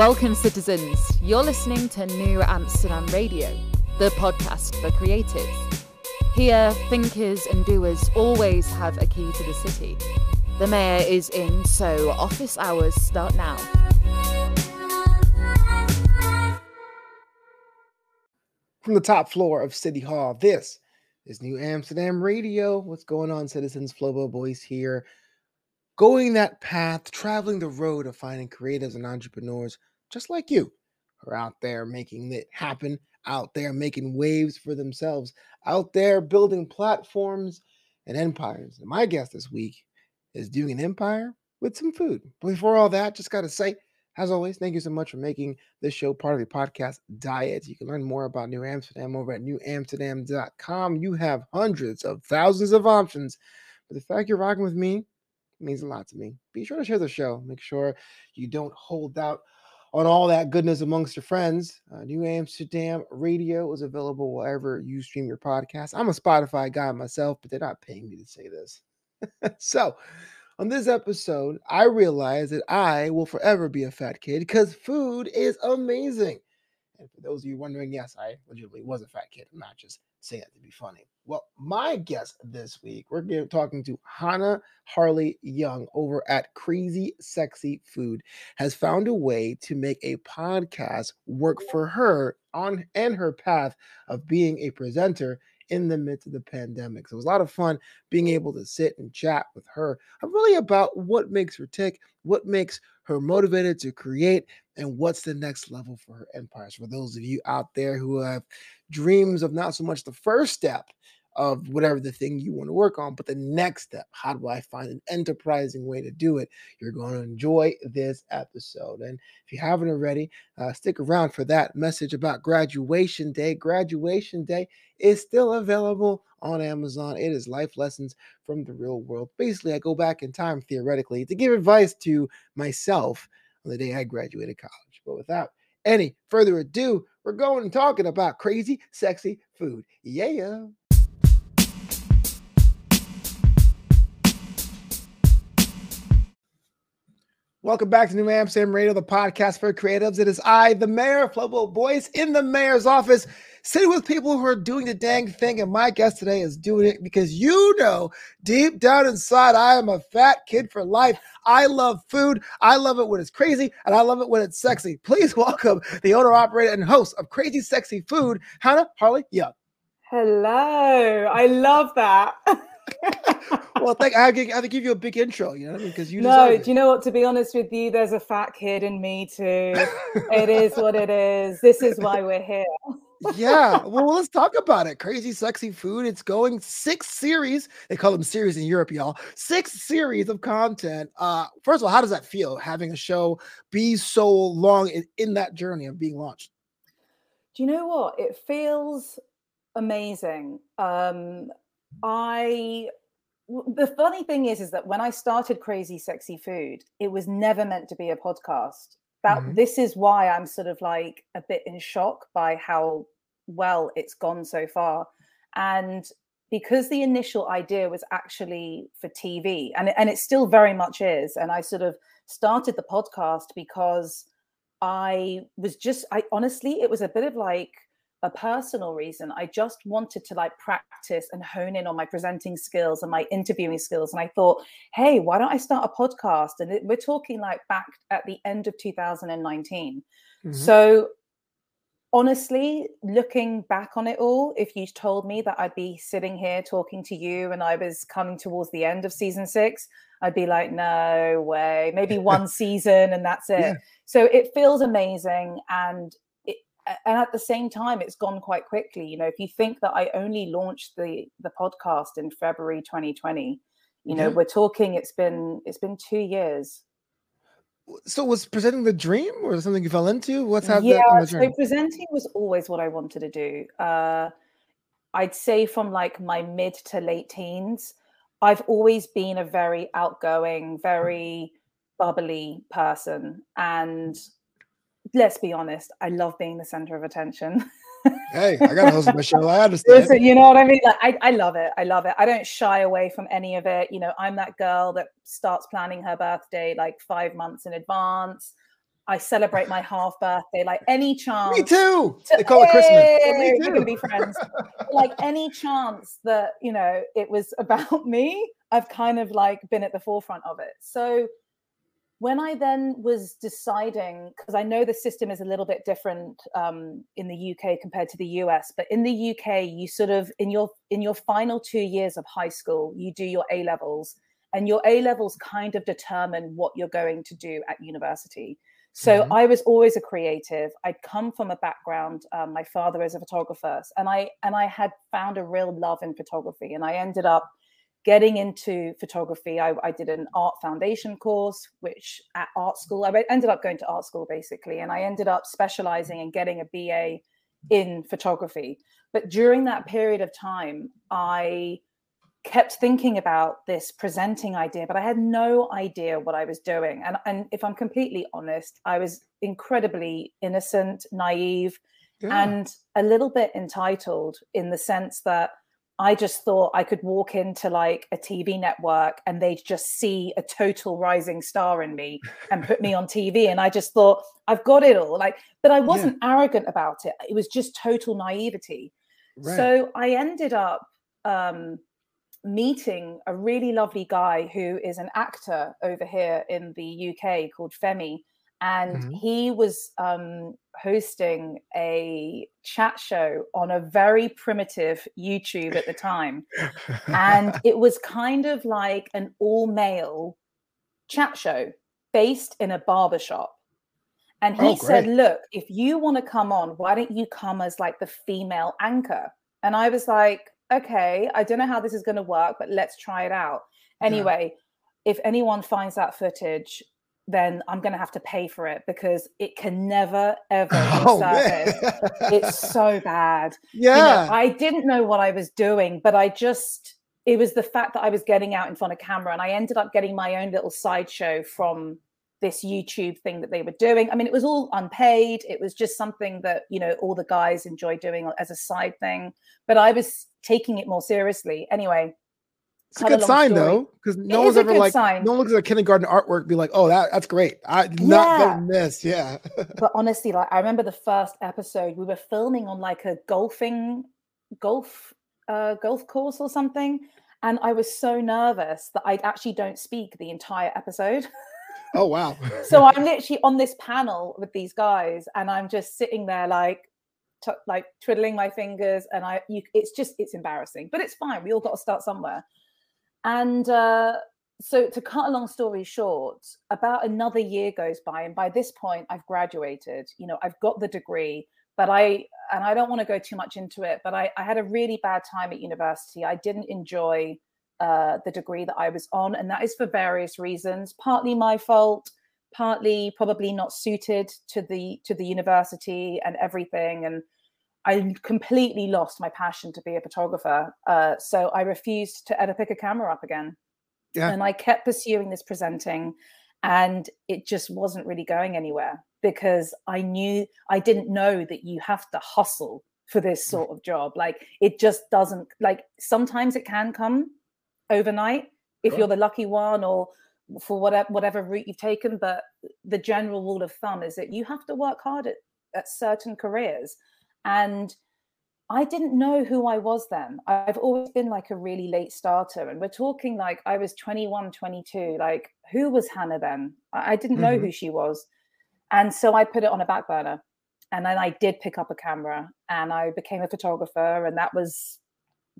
Welcome, citizens. You're listening to New Amsterdam Radio, the podcast for creatives. Here, thinkers and doers always have a key to the city. The mayor is in, so office hours start now. From the top floor of City Hall, this is New Amsterdam Radio. What's going on, citizens? Flobo Boys here. Going that path, traveling the road of finding creatives and entrepreneurs just like you are out there making it happen, out there making waves for themselves, out there building platforms and empires. And my guest this week is doing an empire with some food. But before all that, just got to say, as always, thank you so much for making this show part of your podcast diet. You can learn more about New Amsterdam over at newamsterdam.com. You have hundreds of thousands of options. But the fact you're rocking with me means a lot to me. Be sure to share the show. Make sure you don't hold out on all that goodness amongst your friends. Uh, New Amsterdam Radio is available wherever you stream your podcast. I'm a Spotify guy myself, but they're not paying me to say this. so, on this episode, I realized that I will forever be a fat kid because food is amazing. And for those of you wondering, yes, I legitimately was a fat kid. I'm not just saying that to be funny. Well, my guest this week, we're talking to Hannah Harley Young over at Crazy Sexy Food, has found a way to make a podcast work for her on and her path of being a presenter in the midst of the pandemic. So it was a lot of fun being able to sit and chat with her I'm really about what makes her tick, what makes her motivated to create, and what's the next level for her empires. For those of you out there who have dreams of not so much the first step of whatever the thing you want to work on, but the next step, how do I find an enterprising way to do it? You're going to enjoy this episode. And if you haven't already, uh, stick around for that message about graduation day. Graduation day is still available on Amazon. It is life lessons from the real world. Basically, I go back in time theoretically to give advice to myself on the day I graduated college. But without any further ado, we're going and talking about crazy, sexy food. Yeah. Welcome back to New Amsterdam Radio, the podcast for creatives. It is I, the mayor, Flobo Boys, in the mayor's office, sitting with people who are doing the dang thing. And my guest today is doing it because you know, deep down inside, I am a fat kid for life. I love food. I love it when it's crazy, and I love it when it's sexy. Please welcome the owner, operator, and host of Crazy Sexy Food, Hannah Harley Young. Hello. I love that. well, thank, I, have I give you a big intro, you know, because you know. Do you know what? To be honest with you, there's a fat kid in me too. it is what it is. This is why we're here. yeah. Well, let's talk about it. Crazy, sexy food. It's going six series. They call them series in Europe, y'all. Six series of content. Uh, first of all, how does that feel having a show be so long in, in that journey of being launched? Do you know what? It feels amazing. Um, I the funny thing is is that when I started Crazy Sexy Food, it was never meant to be a podcast. That mm-hmm. this is why I'm sort of like a bit in shock by how well it's gone so far. And because the initial idea was actually for TV, and, and it still very much is. And I sort of started the podcast because I was just, I honestly, it was a bit of like a personal reason. I just wanted to like practice and hone in on my presenting skills and my interviewing skills. And I thought, hey, why don't I start a podcast? And it, we're talking like back at the end of 2019. Mm-hmm. So honestly, looking back on it all, if you told me that I'd be sitting here talking to you and I was coming towards the end of season six, I'd be like, no way, maybe one season and that's it. Yeah. So it feels amazing. And and at the same time it's gone quite quickly. You know if you think that i only launched the the podcast in february 2020 you know yeah. we're talking it's been it's been two years. So was presenting the dream or something you fell into? What's happening yeah so presenting was always what i wanted to do. Uh i'd say from like my mid to late teens i've always been a very outgoing very bubbly person. And let's be honest, I love being the center of attention. hey, I got to host my show. I understand. Listen, you know what I mean? Like, I, I love it. I love it. I don't shy away from any of it. You know, I'm that girl that starts planning her birthday like five months in advance. I celebrate my half birthday. Like any chance. Me too. To, they call it Christmas. Me too. We're gonna be friends. like any chance that you know it was about me, I've kind of like been at the forefront of it. So when I then was deciding, because I know the system is a little bit different um, in the UK compared to the US, but in the UK, you sort of in your in your final two years of high school, you do your A levels, and your A levels kind of determine what you're going to do at university. So mm-hmm. I was always a creative. I'd come from a background. Um, my father is a photographer, and I and I had found a real love in photography, and I ended up getting into photography, I, I, did an art foundation course, which at art school, I ended up going to art school basically, and I ended up specializing and getting a BA in photography. But during that period of time, I kept thinking about this presenting idea, but I had no idea what I was doing. And, and if I'm completely honest, I was incredibly innocent, naive, yeah. and a little bit entitled in the sense that I just thought I could walk into like a TV network and they'd just see a total rising star in me and put me on TV. And I just thought, I've got it all. Like, but I wasn't yeah. arrogant about it. It was just total naivety. Right. So I ended up um, meeting a really lovely guy who is an actor over here in the UK called Femi and mm-hmm. he was um, hosting a chat show on a very primitive YouTube at the time. and it was kind of like an all male chat show based in a barbershop. And he oh, said, Look, if you want to come on, why don't you come as like the female anchor? And I was like, Okay, I don't know how this is going to work, but let's try it out. Anyway, yeah. if anyone finds that footage, then I'm going to have to pay for it because it can never ever oh, it's so bad. Yeah. You know, I didn't know what I was doing, but I just, it was the fact that I was getting out in front of camera and I ended up getting my own little sideshow from this YouTube thing that they were doing. I mean, it was all unpaid. It was just something that, you know, all the guys enjoy doing as a side thing, but I was taking it more seriously. Anyway, it's a good sign story. though, because no one's ever like sign. no one looks at kindergarten artwork be like, oh, that that's great. I yeah. not done this, yeah. but honestly, like I remember the first episode, we were filming on like a golfing golf uh golf course or something. And I was so nervous that I actually don't speak the entire episode. Oh wow. so I'm literally on this panel with these guys and I'm just sitting there like T- like twiddling my fingers and i you it's just it's embarrassing but it's fine we all got to start somewhere and uh, so, to cut a long story short, about another year goes by, and by this point, I've graduated. You know, I've got the degree, but I and I don't want to go too much into it. But I, I had a really bad time at university. I didn't enjoy uh, the degree that I was on, and that is for various reasons. Partly my fault, partly probably not suited to the to the university and everything, and I completely lost my passion to be a photographer. Uh, so I refused to ever pick a camera up again. Yeah. And I kept pursuing this presenting, and it just wasn't really going anywhere because I knew I didn't know that you have to hustle for this mm. sort of job. Like it just doesn't like sometimes it can come overnight if you're the lucky one or for whatever whatever route you've taken. But the general rule of thumb is that you have to work hard at, at certain careers and I didn't know who I was then. I've always been like a really late starter. And we're talking like I was 21, 22. Like, who was Hannah then? I didn't know mm-hmm. who she was. And so I put it on a back burner. And then I did pick up a camera and I became a photographer. And that was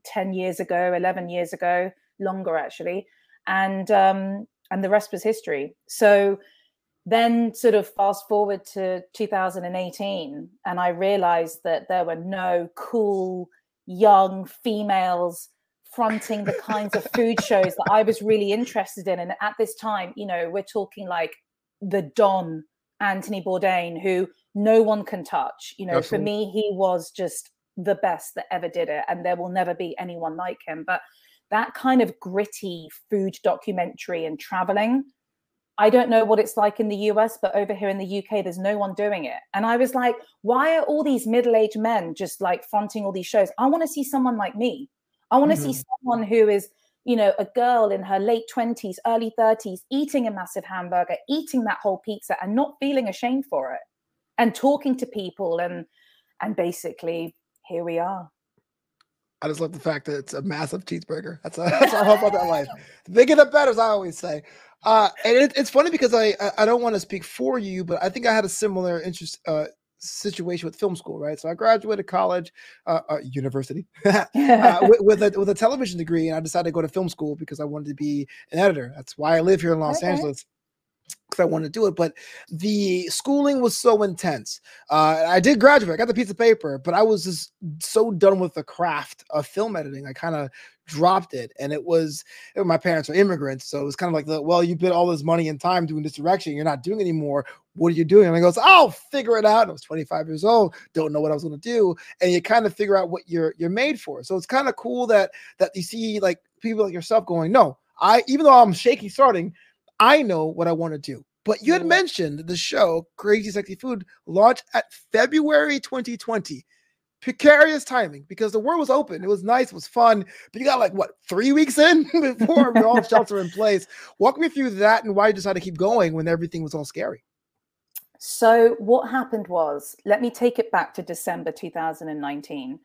10 years ago, 11 years ago, longer actually. And um, and the rest was history. So then sort of fast forward to 2018 and i realized that there were no cool young females fronting the kinds of food shows that i was really interested in. And at this time you know we're talking like the don anthony bourdain who no one can touch. You know Absolutely. for me he was just the best that ever did it and there will never be anyone like him. But that kind of gritty food documentary and traveling I don't know what it's like in the US, but over here in the UK, there's no one doing it. And I was like, why are all these middle aged men just like fronting all these shows? I want to see someone like me. I want to mm-hmm. see someone who is, you know, a girl in her late 20s, early 30s, eating a massive hamburger, eating that whole pizza and not feeling ashamed for it and talking to people and and basically here we are. I just love the fact that it's a massive cheeseburger. That's, a, that's all about that life. The bigger the better, as I always say. Uh, and it, it's funny because I I don't want to speak for you, but I think I had a similar interest uh, situation with film school, right? So I graduated college, uh, uh university, uh, with, with, a with a television degree, and I decided to go to film school because I wanted to be an editor. That's why I live here in Los okay. Angeles I wanted to do it. But the schooling was so intense. Uh, I did graduate, I got the piece of paper, but I was just so done with the craft of film editing. I kind of dropped it. And it was, it, my parents are immigrants. So it was kind of like, the, well, you put all this money and time doing this direction. You're not doing anymore. What are you doing? And I goes, I'll figure it out. And I was 25 years old, don't know what I was going to do. And you kind of figure out what you're, you're made for. So it's kind of cool that, that you see like people like yourself going, no, I, even though I'm shaky starting, I know what I want to do. But you had mentioned the show Crazy Sexy Food launched at February 2020. Precarious timing because the world was open. It was nice, it was fun, but you got like what three weeks in before all shelter in place. Walk me through that and why you decided to keep going when everything was all scary. So, what happened was, let me take it back to December 2019.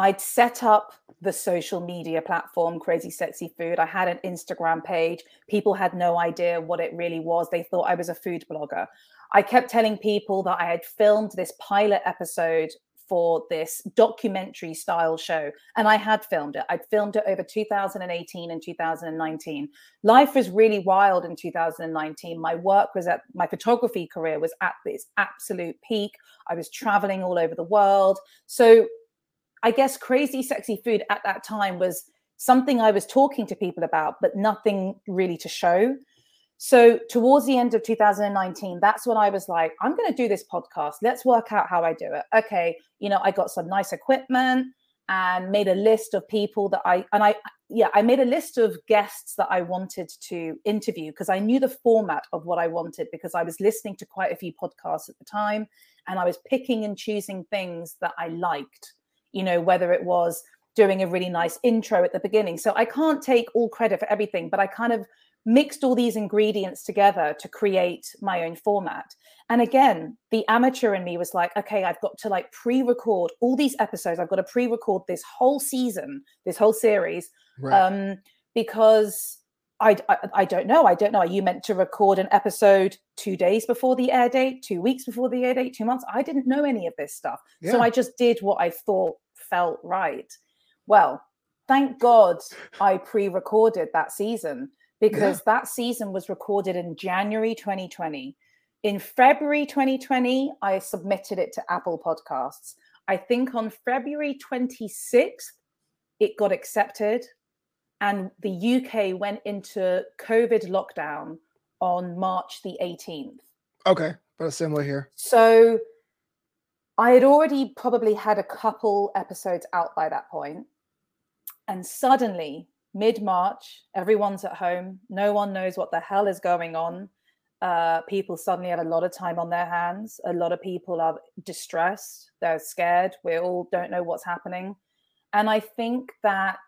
I'd set up the social media platform Crazy Sexy Food. I had an Instagram page. People had no idea what it really was. They thought I was a food blogger. I kept telling people that I had filmed this pilot episode for this documentary style show. And I had filmed it. I'd filmed it over 2018 and 2019. Life was really wild in 2019. My work was at my photography career was at its absolute peak. I was traveling all over the world. So I guess crazy sexy food at that time was something I was talking to people about, but nothing really to show. So towards the end of 2019, that's when I was like, I'm going to do this podcast. Let's work out how I do it. Okay, you know, I got some nice equipment and made a list of people that I and I yeah, I made a list of guests that I wanted to interview because I knew the format of what I wanted because I was listening to quite a few podcasts at the time and I was picking and choosing things that I liked you know, whether it was doing a really nice intro at the beginning. So I can't take all credit for everything, but I kind of mixed all these ingredients together to create my own format. And again, the amateur in me was like, okay, I've got to like pre-record all these episodes. I've got to pre-record this whole season, this whole series, right. um, because I, I, I don't know. I don't know. Are you meant to record an episode two days before the air date, two weeks before the air date, two months? I didn't know any of this stuff, yeah. so I just did what I thought felt right. Well, thank God I pre-recorded that season because yeah. that season was recorded in January 2020. In February 2020, I submitted it to Apple Podcasts. I think on February 26th, it got accepted and the UK went into COVID lockdown on March the 18th. Okay, but a similar here. So I had already probably had a couple episodes out by that point. And suddenly, mid March, everyone's at home. No one knows what the hell is going on. Uh, people suddenly have a lot of time on their hands. A lot of people are distressed. They're scared. We all don't know what's happening. And I think that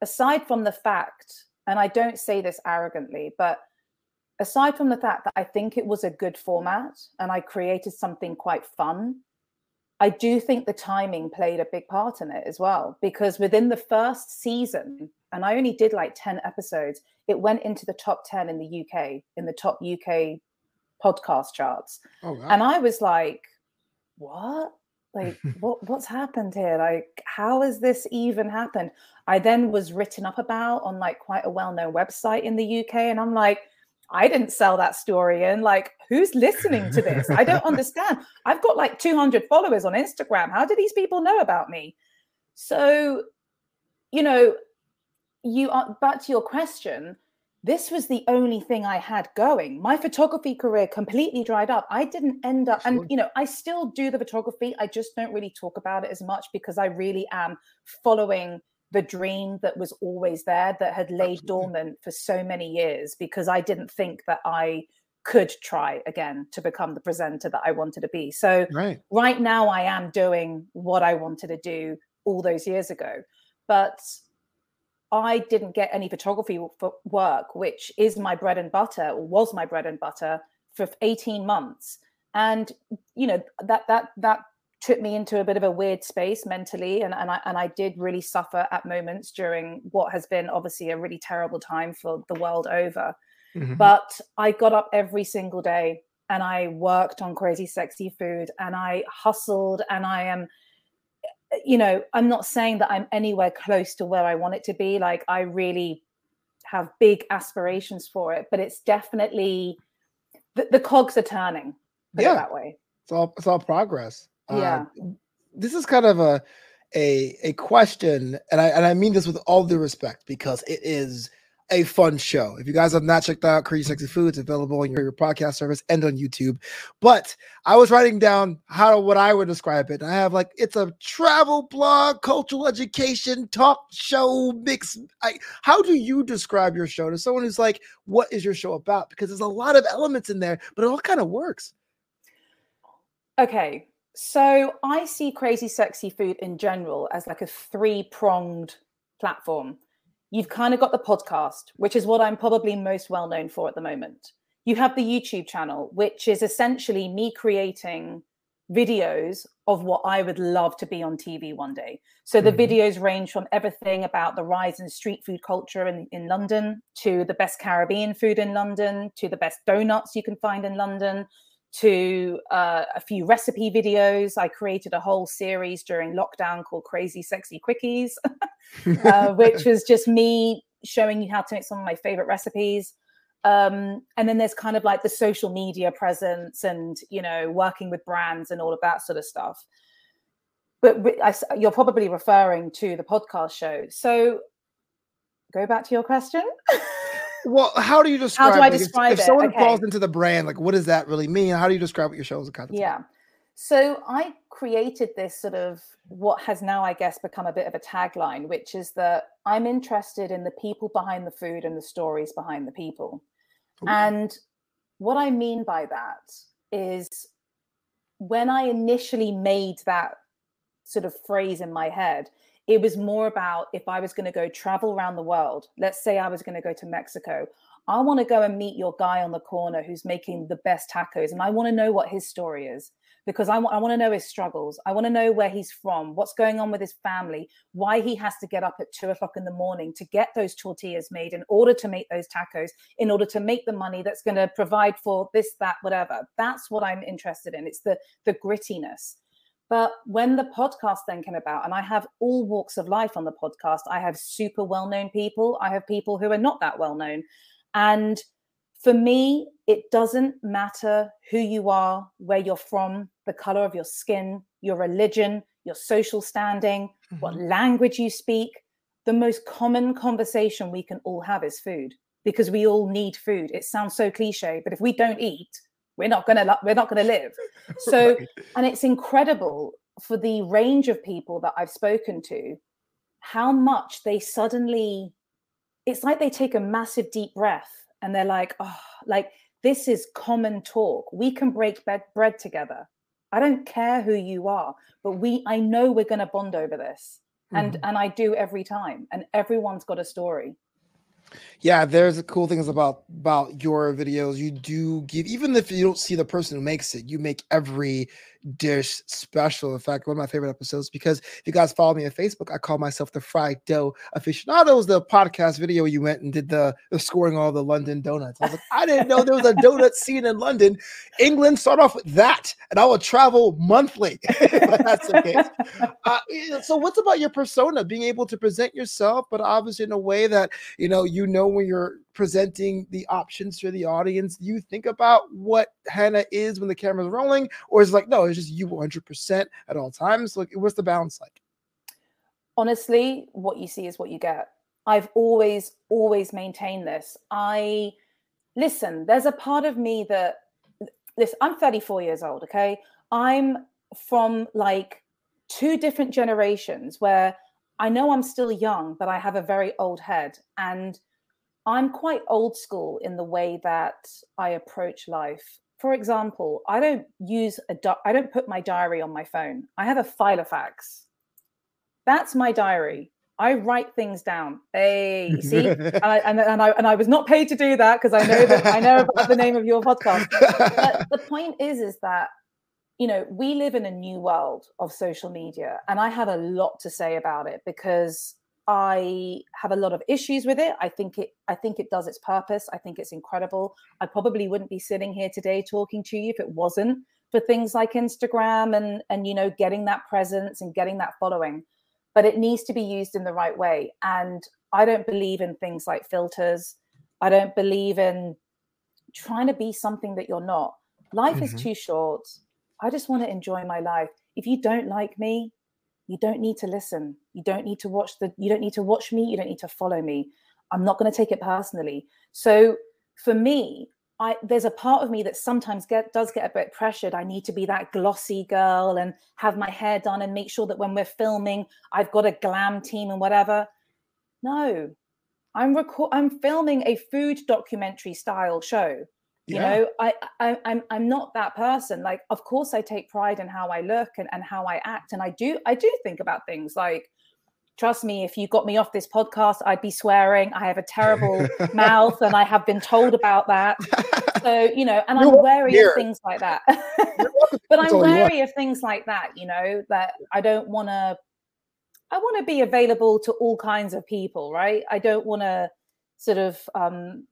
aside from the fact, and I don't say this arrogantly, but aside from the fact that I think it was a good format and I created something quite fun, I do think the timing played a big part in it as well. Because within the first season, and I only did like 10 episodes, it went into the top 10 in the UK, in the top UK podcast charts. Oh, wow. And I was like, what? Like what what's happened here? Like how has this even happened? I then was written up about on like quite a well-known website in the uk and i'm like i didn't sell that story and like who's listening to this? I don't understand. I've got like 200 followers on instagram. How do these people know about me? So you know you are back to your question this was the only thing I had going. My photography career completely dried up. I didn't end up, and you know, I still do the photography. I just don't really talk about it as much because I really am following the dream that was always there, that had laid Absolutely. dormant for so many years because I didn't think that I could try again to become the presenter that I wanted to be. So, right, right now, I am doing what I wanted to do all those years ago. But I didn't get any photography work, which is my bread and butter, or was my bread and butter for 18 months. And you know that that that took me into a bit of a weird space mentally, and and I and I did really suffer at moments during what has been obviously a really terrible time for the world over. Mm-hmm. But I got up every single day and I worked on crazy sexy food and I hustled and I am you know, I'm not saying that I'm anywhere close to where I want it to be. Like I really have big aspirations for it, but it's definitely the, the cogs are turning. yeah, that way. It's all it's all progress. Yeah. Uh, this is kind of a a a question, and I and I mean this with all due respect because it is a fun show. If you guys have not checked out Crazy Sexy Foods, available on your, podcast service and on YouTube. But I was writing down how what I would describe it. I have like it's a travel blog, cultural education, talk show mix. I, how do you describe your show to someone who's like, what is your show about? Because there's a lot of elements in there, but it all kind of works. Okay. So I see Crazy Sexy Food in general as like a three pronged platform You've kind of got the podcast, which is what I'm probably most well known for at the moment. You have the YouTube channel, which is essentially me creating videos of what I would love to be on TV one day. So the mm-hmm. videos range from everything about the rise in street food culture in, in London to the best Caribbean food in London to the best donuts you can find in London to uh, a few recipe videos. I created a whole series during lockdown called Crazy Sexy Quickies, uh, which was just me showing you how to make some of my favorite recipes. Um, and then there's kind of like the social media presence and, you know, working with brands and all of that sort of stuff. But I, you're probably referring to the podcast show. So go back to your question. well, how do you describe? How do I describe if, if someone okay. falls into the brand, like what does that really mean? How do you describe what your show is? Kind of yeah. So I created this sort of what has now, I guess, become a bit of a tagline, which is that I'm interested in the people behind the food and the stories behind the people. Ooh. And what I mean by that is when I initially made that sort of phrase in my head, it was more about if I was going to go travel around the world, let's say I was going to go to Mexico, I want to go and meet your guy on the corner who's making the best tacos. And I want to know what his story is because I, w- I want to know his struggles. I want to know where he's from, what's going on with his family, why he has to get up at two o'clock in the morning to get those tortillas made in order to make those tacos, in order to make the money that's going to provide for this, that, whatever. That's what I'm interested in. It's the the grittiness. But when the podcast then came about, and I have all walks of life on the podcast, I have super well known people, I have people who are not that well known. And for me, it doesn't matter who you are, where you're from, the color of your skin, your religion, your social standing, mm-hmm. what language you speak. The most common conversation we can all have is food because we all need food. It sounds so cliche, but if we don't eat, we're not gonna we're not gonna live. So right. and it's incredible for the range of people that i've spoken to how much they suddenly it's like they take a massive deep breath and they're like oh like this is common talk. We can break bed, bread together. I don't care who you are but we i know we're going to bond over this. And mm-hmm. and i do every time and everyone's got a story yeah, there's cool things about about your videos. You do give, even if you don't see the person who makes it, you make every dish special. In fact, one of my favorite episodes because if you guys follow me on Facebook, I call myself the fried dough aficionados. The podcast video you went and did the, the scoring all the London donuts. I was like, I didn't know there was a donut scene in London. England, start off with that, and I will travel monthly. that's the case. Uh, so, what's about your persona? Being able to present yourself, but obviously in a way that you know you know when you're presenting the options to the audience? Do you think about what Hannah is when the camera's rolling, or is like no, it's just you 100% at all times? Like, what's the balance like? Honestly, what you see is what you get. I've always, always maintained this. I listen. There's a part of me that listen. I'm 34 years old. Okay, I'm from like two different generations where I know I'm still young, but I have a very old head. And I'm quite old school in the way that I approach life. For example, I don't use a di- I don't put my diary on my phone. I have a Filofax. That's my diary. I write things down. Hey, see, and, I, and, and, I and I was not paid to do that because I know that I know about the name of your podcast. But the point is, is that you know we live in a new world of social media, and I have a lot to say about it because I have a lot of issues with it. I think it I think it does its purpose. I think it's incredible. I probably wouldn't be sitting here today talking to you if it wasn't for things like Instagram and and you know getting that presence and getting that following but it needs to be used in the right way. And I don't believe in things like filters. I don't believe in trying to be something that you're not. Life mm-hmm. is too short. I just want to enjoy my life. If you don't like me, you don't need to listen. You don't need to watch the you don't need to watch me, you don't need to follow me. I'm not going to take it personally. So for me, I there's a part of me that sometimes get does get a bit pressured. I need to be that glossy girl and have my hair done and make sure that when we're filming, I've got a glam team and whatever. No, I'm record I'm filming a food documentary style show. You yeah. know, I, I I'm I'm not that person. Like, of course, I take pride in how I look and, and how I act, and I do I do think about things like trust me, if you got me off this podcast, I'd be swearing. I have a terrible mouth, and I have been told about that. So you know, and You're I'm wary here. of things like that. but I'm wary of things like that. You know, that I don't want to. I want to be available to all kinds of people, right? I don't want to sort of, um,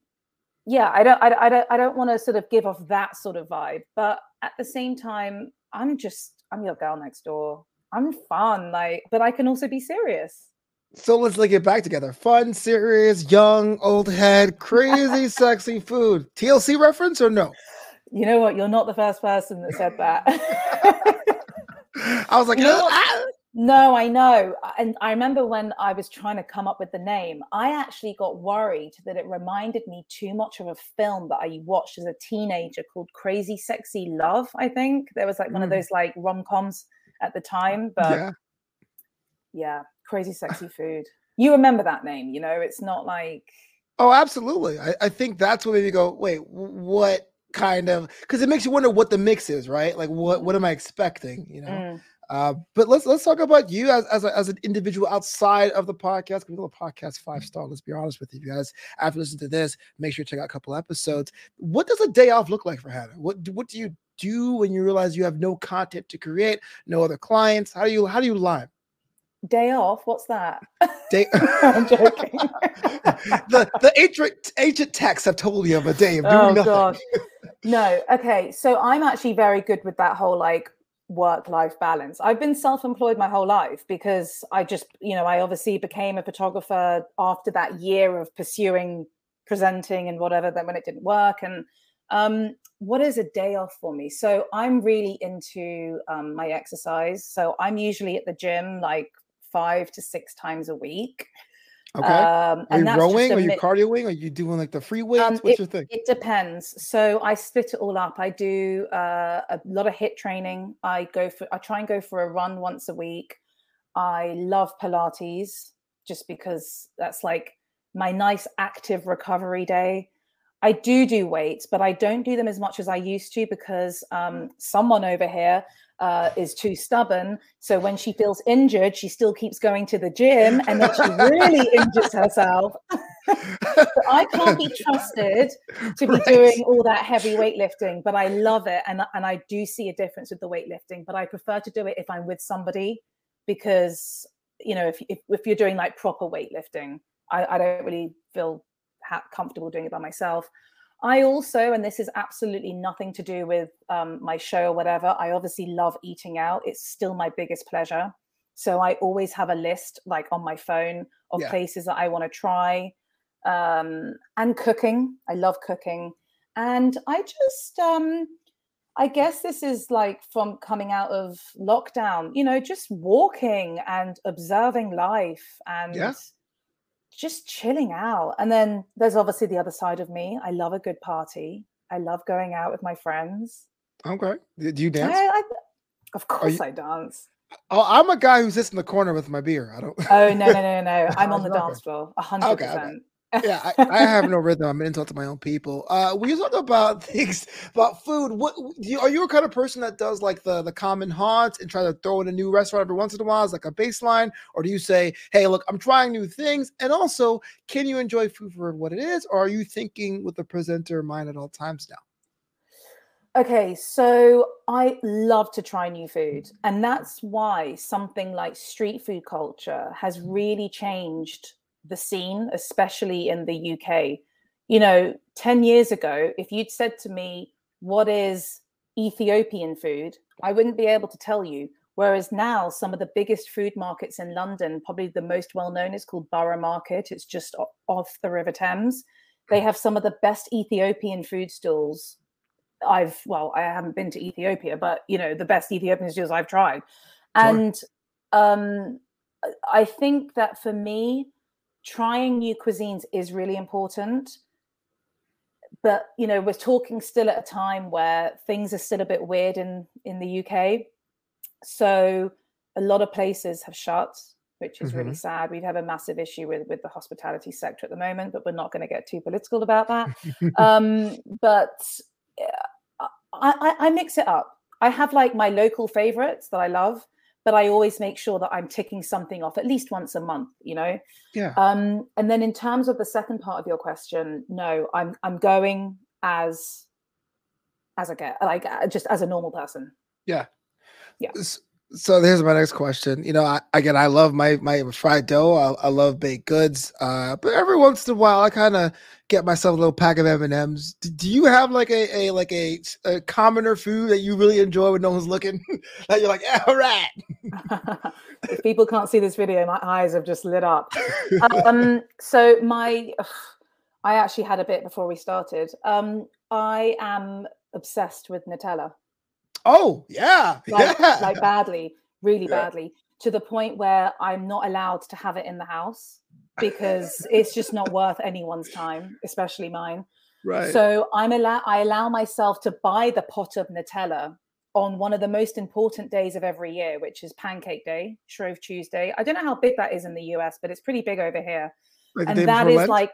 yeah, I don't, I, I don't, I don't want to sort of give off that sort of vibe. But at the same time, I'm just, I'm your girl next door. I'm fun, like, but I can also be serious. So let's like get back together. Fun, serious, young, old head, crazy, sexy food. TLC reference or no? You know what? You're not the first person that said that. I was like, you know! No, I know. And I remember when I was trying to come up with the name, I actually got worried that it reminded me too much of a film that I watched as a teenager called Crazy Sexy Love. I think there was like one mm. of those like rom coms at the time. But yeah. yeah, crazy sexy food. You remember that name, you know? It's not like Oh, absolutely. I, I think that's what made me go, wait, what kind of because it makes you wonder what the mix is, right? Like what what am I expecting? You know. Mm. Uh, but let's let's talk about you as as, a, as an individual outside of the podcast. We the podcast five star. Let's be honest with you guys. After listening to this, make sure to check out a couple episodes. What does a day off look like for Hannah? What what do you do when you realize you have no content to create, no other clients? How do you how do you live? Day off? What's that? Day. I'm joking. the the ancient ancient texts have told you of a day of doing oh, nothing. Gosh. No. Okay. So I'm actually very good with that whole like work life balance. I've been self employed my whole life because I just, you know, I obviously became a photographer after that year of pursuing presenting and whatever, then when it didn't work. And um, what is a day off for me? So I'm really into um, my exercise. So I'm usually at the gym like five to six times a week. Okay. Um, are you rowing? Are you cardioing? Are you doing like the free weights? Um, What's it, your thing? It depends. So I split it all up. I do uh, a lot of HIIT training. I go for. I try and go for a run once a week. I love Pilates just because that's like my nice active recovery day. I do do weights, but I don't do them as much as I used to because um, someone over here uh, is too stubborn. So when she feels injured, she still keeps going to the gym and then she really injures herself. I can't be trusted to be right. doing all that heavy weightlifting, but I love it. And, and I do see a difference with the weightlifting, but I prefer to do it if I'm with somebody because, you know, if, if, if you're doing like proper weightlifting, I, I don't really feel ha- comfortable doing it by myself. I also, and this is absolutely nothing to do with um, my show or whatever, I obviously love eating out. It's still my biggest pleasure. So I always have a list like on my phone of yeah. places that I want to try um, and cooking. I love cooking. And I just, um, I guess this is like from coming out of lockdown, you know, just walking and observing life and. Yeah just chilling out. And then there's obviously the other side of me. I love a good party. I love going out with my friends. Okay. Do you dance? I, I, of course, you, I dance. Oh, I'm a guy who sits in the corner with my beer. I don't. Oh no no no no! I'm on the dance floor, hundred percent. Yeah, I, I, have no rhythm. I'm an insult to my own people. Uh, when you talk about things about food, what you, are you a kind of person that does like the the common haunts and try to throw in a new restaurant every once in a while as like a baseline, or do you say, "Hey, look, I'm trying new things," and also, can you enjoy food for what it is, or are you thinking with the presenter in mind at all times now? Okay, so I love to try new food. And that's why something like street food culture has really changed the scene, especially in the UK. You know, 10 years ago, if you'd said to me, What is Ethiopian food? I wouldn't be able to tell you. Whereas now, some of the biggest food markets in London, probably the most well known, is called Borough Market. It's just off the River Thames. They have some of the best Ethiopian food stalls I've well, I haven't been to Ethiopia, but you know, the best Ethiopian stews I've tried. And um I think that for me, trying new cuisines is really important. But you know, we're talking still at a time where things are still a bit weird in in the UK. So a lot of places have shut, which is mm-hmm. really sad. we'd have a massive issue with with the hospitality sector at the moment, but we're not going to get too political about that. um, but I, I, I mix it up. I have like my local favorites that I love, but I always make sure that I'm ticking something off at least once a month, you know? Yeah. Um, and then in terms of the second part of your question, no, I'm I'm going as as I get like uh, just as a normal person. Yeah. Yeah. So here's my next question. You know, I, again, I love my my fried dough. I, I love baked goods. Uh, but every once in a while, I kind of get myself a little pack of M and M's. Do you have like a, a like a, a commoner food that you really enjoy when no one's looking? that you're like, yeah, all right. if people can't see this video, my eyes have just lit up. um, so my, I actually had a bit before we started. Um, I am obsessed with Nutella. Oh yeah, like, yeah. like badly, really yeah. badly, to the point where I'm not allowed to have it in the house because it's just not worth anyone's time, especially mine. Right. So I'm allow I allow myself to buy the pot of Nutella on one of the most important days of every year, which is Pancake Day, Shrove Tuesday. I don't know how big that is in the US, but it's pretty big over here. Like and that is Lent? like,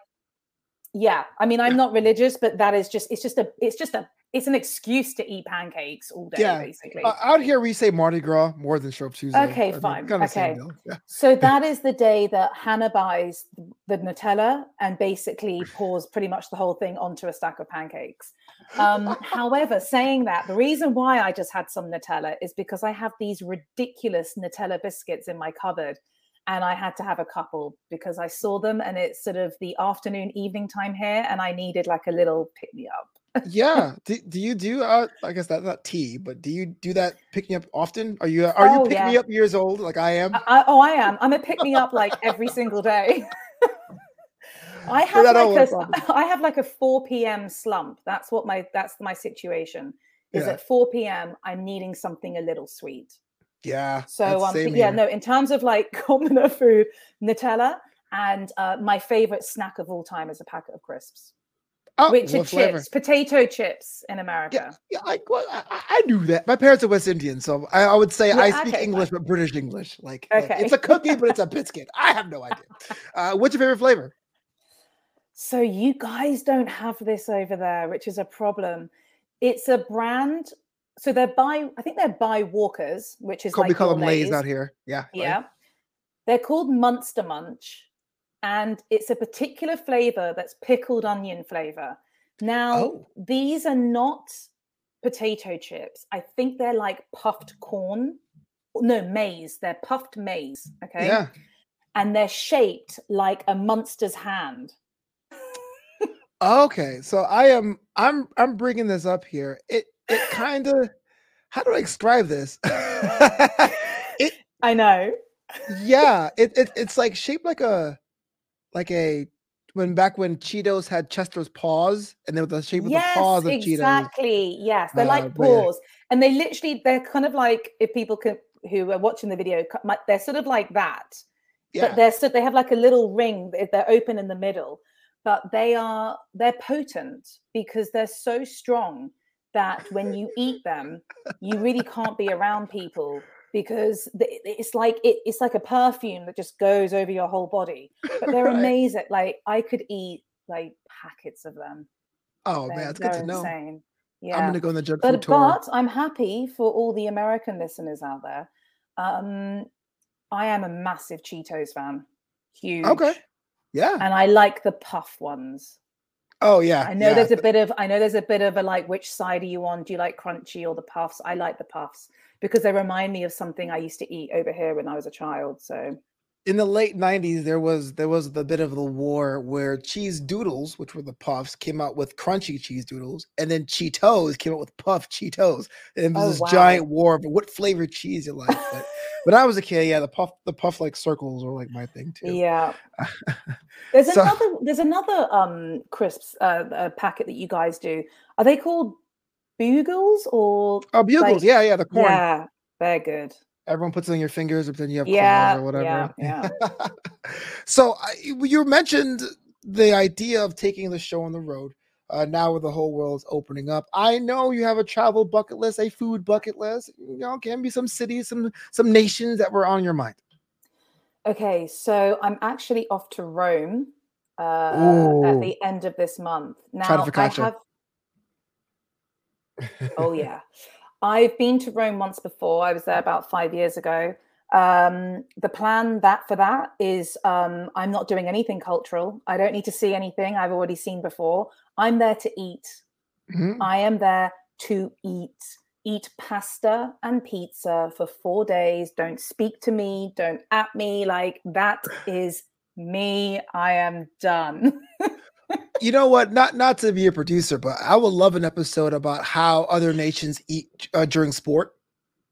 yeah. I mean, I'm not religious, but that is just it's just a it's just a it's an excuse to eat pancakes all day, yeah. basically. Uh, out here, we say Mardi Gras more than Shrove Tuesday. Okay, I fine. Mean, okay. Yeah. So that is the day that Hannah buys the Nutella and basically pours pretty much the whole thing onto a stack of pancakes. Um, however, saying that, the reason why I just had some Nutella is because I have these ridiculous Nutella biscuits in my cupboard. And I had to have a couple because I saw them and it's sort of the afternoon, evening time here. And I needed like a little pick me up yeah. Do, do you do uh I guess that's not tea, but do you do that pick me up often? Are you are oh, you pick yeah. me up years old like I am? I, oh, I am. I'm a pick me up like every single day. I have like a, I have like a 4 p.m. slump. That's what my that's my situation. Is yeah. at 4 p.m. I'm needing something a little sweet. Yeah. So um yeah, no, in terms of like commoner food, Nutella and uh, my favorite snack of all time is a packet of crisps. Oh, which are chips, potato chips in America. Yeah, yeah I, well, I, I, knew that. My parents are West Indian, so I, I would say yeah, I speak okay, English, fine. but British English. Like, okay. Like, it's a cookie, but it's a biscuit. I have no idea. Uh, what's your favorite flavor? So you guys don't have this over there, which is a problem. It's a brand. So they're by, I think they're by Walkers, which is called, like we call them Lay's out here. Yeah, yeah. Right. They're called Monster Munch and it's a particular flavor that's pickled onion flavor. Now, oh. these are not potato chips. I think they're like puffed corn. No, maize. They're puffed maize. Okay. Yeah. And they're shaped like a monster's hand. okay. So I am I'm I'm bringing this up here. It it kind of how do I describe this? it I know. yeah, it, it it's like shaped like a like a when back when Cheetos had Chester's paws and they were the shape of yes, the paws of exactly. Cheetos. Exactly. Yes, they're uh, like paws, and they literally they're kind of like if people can who are watching the video, they're sort of like that. Yeah. But they're so they have like a little ring. They're open in the middle, but they are they're potent because they're so strong that when you eat them, you really can't be around people because it's like it, it's like a perfume that just goes over your whole body. But they're Right. amazing. Like I could eat like packets of them. Oh They're, man, it's good to know. insane. I'm gonna go on the junk food But tour. but I'm happy for all the American listeners out there. Um, I am a massive Cheetos fan. Huge. Okay. Yeah. And I like the puff ones. Oh yeah. I know yeah. there's a bit of I know there's a bit of a like which side are you on? Do you like crunchy or the puffs? I like the puffs because they remind me of something I used to eat over here when I was a child. So in the late 90s there was there was the bit of the war where cheese doodles which were the puffs came out with crunchy cheese doodles and then cheetos came out with puff cheetos and Oh, this wow. giant war of what flavored cheese you like but when i was a kid yeah the puff the puff like circles were like my thing too yeah. There's So- another there's another um crisps uh, uh packet that you guys do. Are they called bugles or oh bugles. like- yeah yeah the corn. Yeah, they're good. everyone puts it on your fingers but then you have Yeah, or whatever. yeah, so I, you mentioned the idea of taking the show on the road uh, now with the whole world's opening up. I know you have a travel bucket list a food bucket list. You know can be some cities some some nations that were on your mind. Okay, so I'm actually off to Rome uh, at the end of this month. Now I have. Oh yeah, I've been to Rome once before. I was there about five years ago. Um, the plan that for that is um, I'm not doing anything cultural. I don't need to see anything I've already seen before. I'm there to eat. Mhm. I am there to eat. Eat pasta and pizza for four days. Don't speak to me. Don't at me. Like that is me. I am done. you know what not not to be a producer but i would love an episode about how other nations eat uh, during sport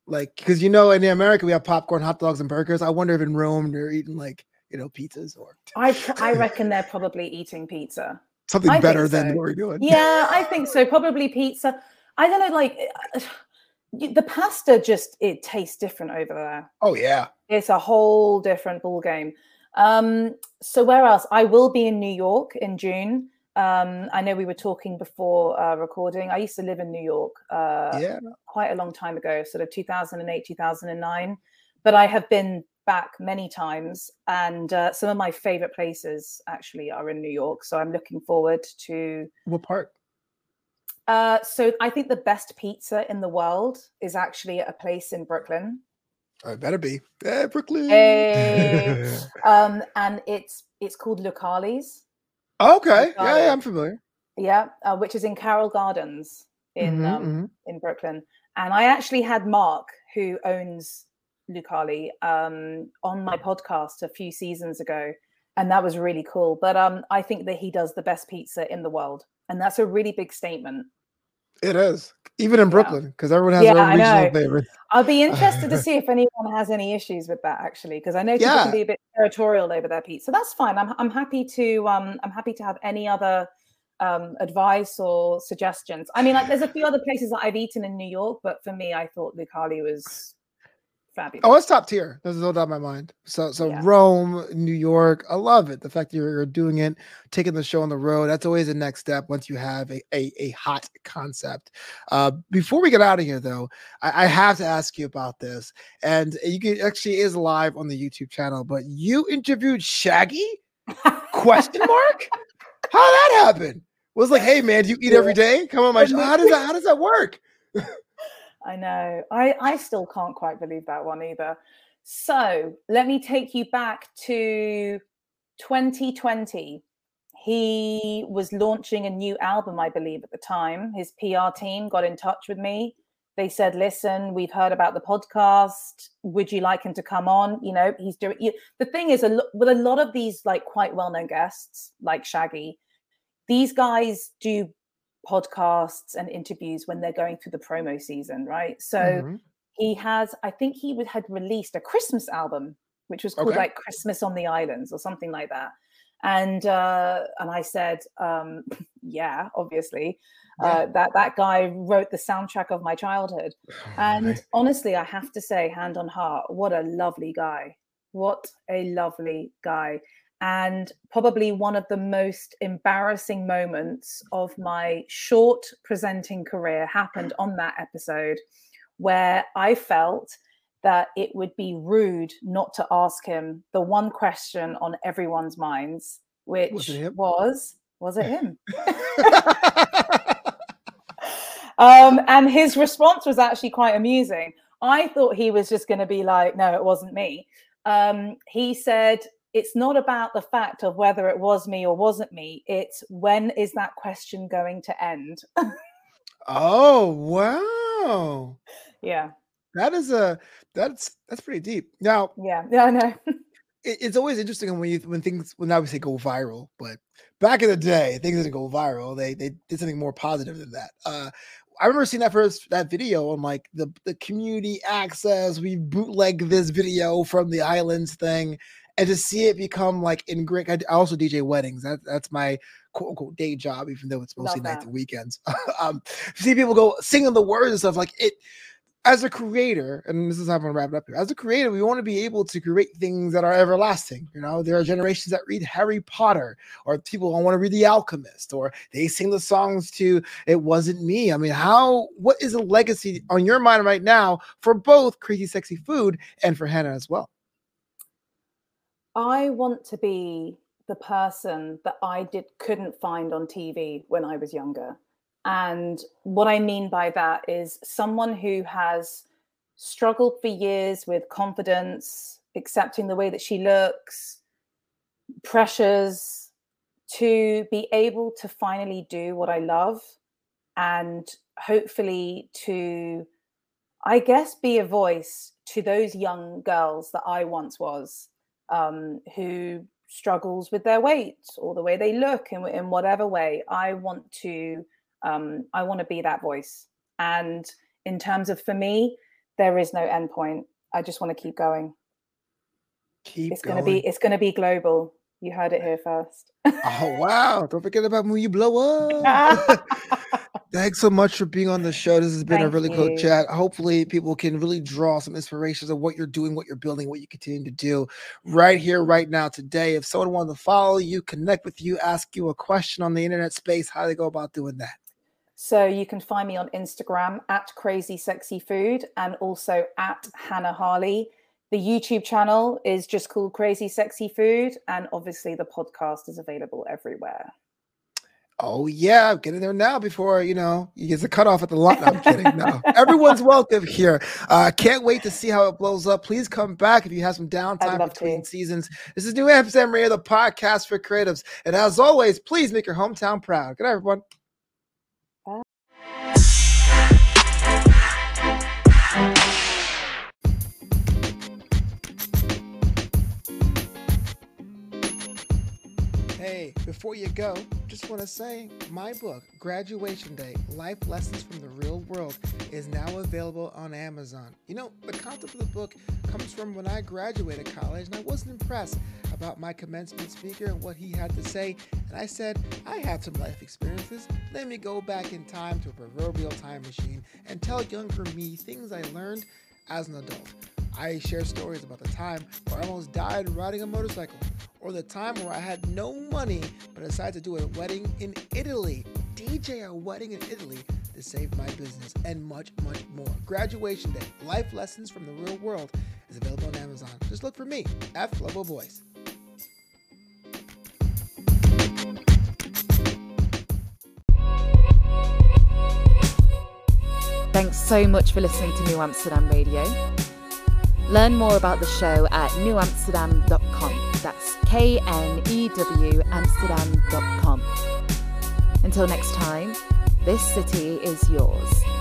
like because you know in america we have popcorn hot dogs and burgers i wonder if in rome they're eating like you know pizzas or I I reckon they're probably eating pizza. something I better than what we're doing Yeah, I think so. Probably pizza. I don't know. Like uh, the pasta, just it tastes different over there. oh yeah It's a whole different ball game. Um, so where else? I will be in New York in June. Um, I know we were talking before uh, recording. I used to live in New York uh, yeah quite a long time ago, sort of 2008, 2009. But I have been back many times, and uh, some of my favorite places actually are in New York. So I'm looking forward to. what part Uh, so I think the best pizza in the world is actually at a place in Brooklyn. It better be hey, brooklyn Hey. um, and it's it's called Lucali's. okay Got yeah, yeah i'm familiar Yeah, uh, which is in Carroll Gardens in Mhm, um, mhm. in Brooklyn. And I actually had Mark, who owns Lucali, um, on my podcast a few seasons ago, and that was really cool. But um, I think that he does the best pizza in the world, and that's a really big statement. it is even in brooklyn because everyone has Yeah, their own I regional know. favorite I'll be interested to see if anyone has any issues with that actually, because I know people Yeah. can be a bit territorial over their pizza. So that's fine. I'm I'm happy to um I'm happy to have any other um advice or suggestions. I mean, like there's a few other places that I've eaten in New York, but for me, I thought Lucali was fabulous. Oh, it's top tier. There's no doubt in my mind. So, so Yeah. Rome, New York, I love it. The fact that you're, doing it, taking the show on the road. That's always the next step once you have a a, a hot concept. Uh, before we get out of here, though, I, I have to ask you about this, and you can actually is live on the YouTube channel. But you interviewed Shaggy? Question mark? How that happen? Was like, hey man, do you eat every day? Come on my show. How does that? How does that work? I know. I, I still can't quite believe that one either. So let me take you back to 2020. He was launching a new album, I believe, at the time. His PR team got in touch with me. They said, "Listen, we've heard about the podcast. Would you like him to come on?" You know, he's doing. You, the thing is, a lo- with a lot of these like quite well-known guests, like Shaggy, these guys do podcasts and interviews when they're going through the promo season, right? So Mhm. he has, I think he would, had released a Christmas album, which was called Okay. like Christmas on the Islands or something like that. And uh, and I said, um, yeah, obviously, Yeah. uh, that that guy wrote the soundtrack of my childhood. And honestly, I have to say, hand on heart, what a lovely guy. What a lovely guy. And probably one of the most embarrassing moments of my short presenting career happened on that episode where I felt that it would be rude not to ask him the one question on everyone's minds, which Was it was, was it him? um, and his response was actually quite amusing. I thought he was just going to be like, no, it wasn't me. Um, he said, it's not about the fact of whether it was me or wasn't me. It's when is that question going to end? oh wow. yeah. That is a that's that's pretty deep. Now, Yeah. Yeah, I know. it, it's always interesting when you when things when I would say go viral, but back in the day, things didn't go viral. They they did something more positive than that. Uh, I remember seeing that first that video on like the the community access. We bootleg this video from the islands thing, and to see it become like in great. I, I also DJ weddings. That that's my quote unquote day job, even though it's mostly Love nights and weekends. um, see people go singing the words and stuff like it as a creator, and this is how I'm gonna wrap it up here. As a creator, we want to be able to create things that are everlasting. You know, there are generations that read Harry Potter, or people want to read The Alchemist, or they sing the songs to "It Wasn't Me." I mean, how? What is a legacy on your mind right now for both Crazy Sexy Food and for Hannah as well? I want to be the person that I did couldn't find on TV when I was younger. And what I mean by that is someone who has struggled for years with confidence, accepting the way that she looks, pressures, to be able to finally do what I love and hopefully to, I guess, be a voice to those young girls that I once was um, who struggles with their weight or the way they look in, in whatever way. I want to um, I want to be that voice. And in terms of for me, there is no end point. I just want to keep going. Keep it's going. gonna be it's gonna be global. You heard it here first. oh wow! Don't forget about when you blow up. Thanks so much for being on the show. This has been a Thank really cool chat. Hopefully, people can really draw some inspirations of what you're doing, what you're building, what you continue to do right here, right now, today. If someone wanted to follow you, connect with you, ask you a question on the internet space, how do they go about doing that? So you can find me on Instagram at Crazy Sexy Food and also at Hannah Harley. The YouTube channel is just called Crazy Sexy Food, and obviously the podcast is available everywhere. Oh yeah, get in there now before you know you get the cutoff at the lot. No, I'm kidding. No, everyone's welcome here. Uh, can't wait to see how it blows up. Please come back if you have some downtime between to. seasons. This is New Amsterdam Radio, the podcast for creatives, and as always, please make your hometown proud. Good night, everyone. Hey, before you go, just want to say my book, Graduation Day Life Lessons from the Real World, is now available on Amazon. You know, the concept of the book comes from when I graduated college and I wasn't impressed about my commencement speaker and what he had to say. And I said, I had some life experiences. Let me go back in time to a proverbial time machine and tell younger me things I learned as an adult. I share stories about the time where I almost died riding a motorcycle, or the time where I had no money but decided to do a wedding in Italy, DJ a wedding in Italy to save my business, and much, much more. Graduation Day, Life Lessons from the Real World is available on Amazon. Just look for me at Flobo Boys. Thanks so much for listening to New Amsterdam Radio. Learn more about the show at knewamsterdam.com. That's K N E W Amsterdam.com. Until next time, this city is yours.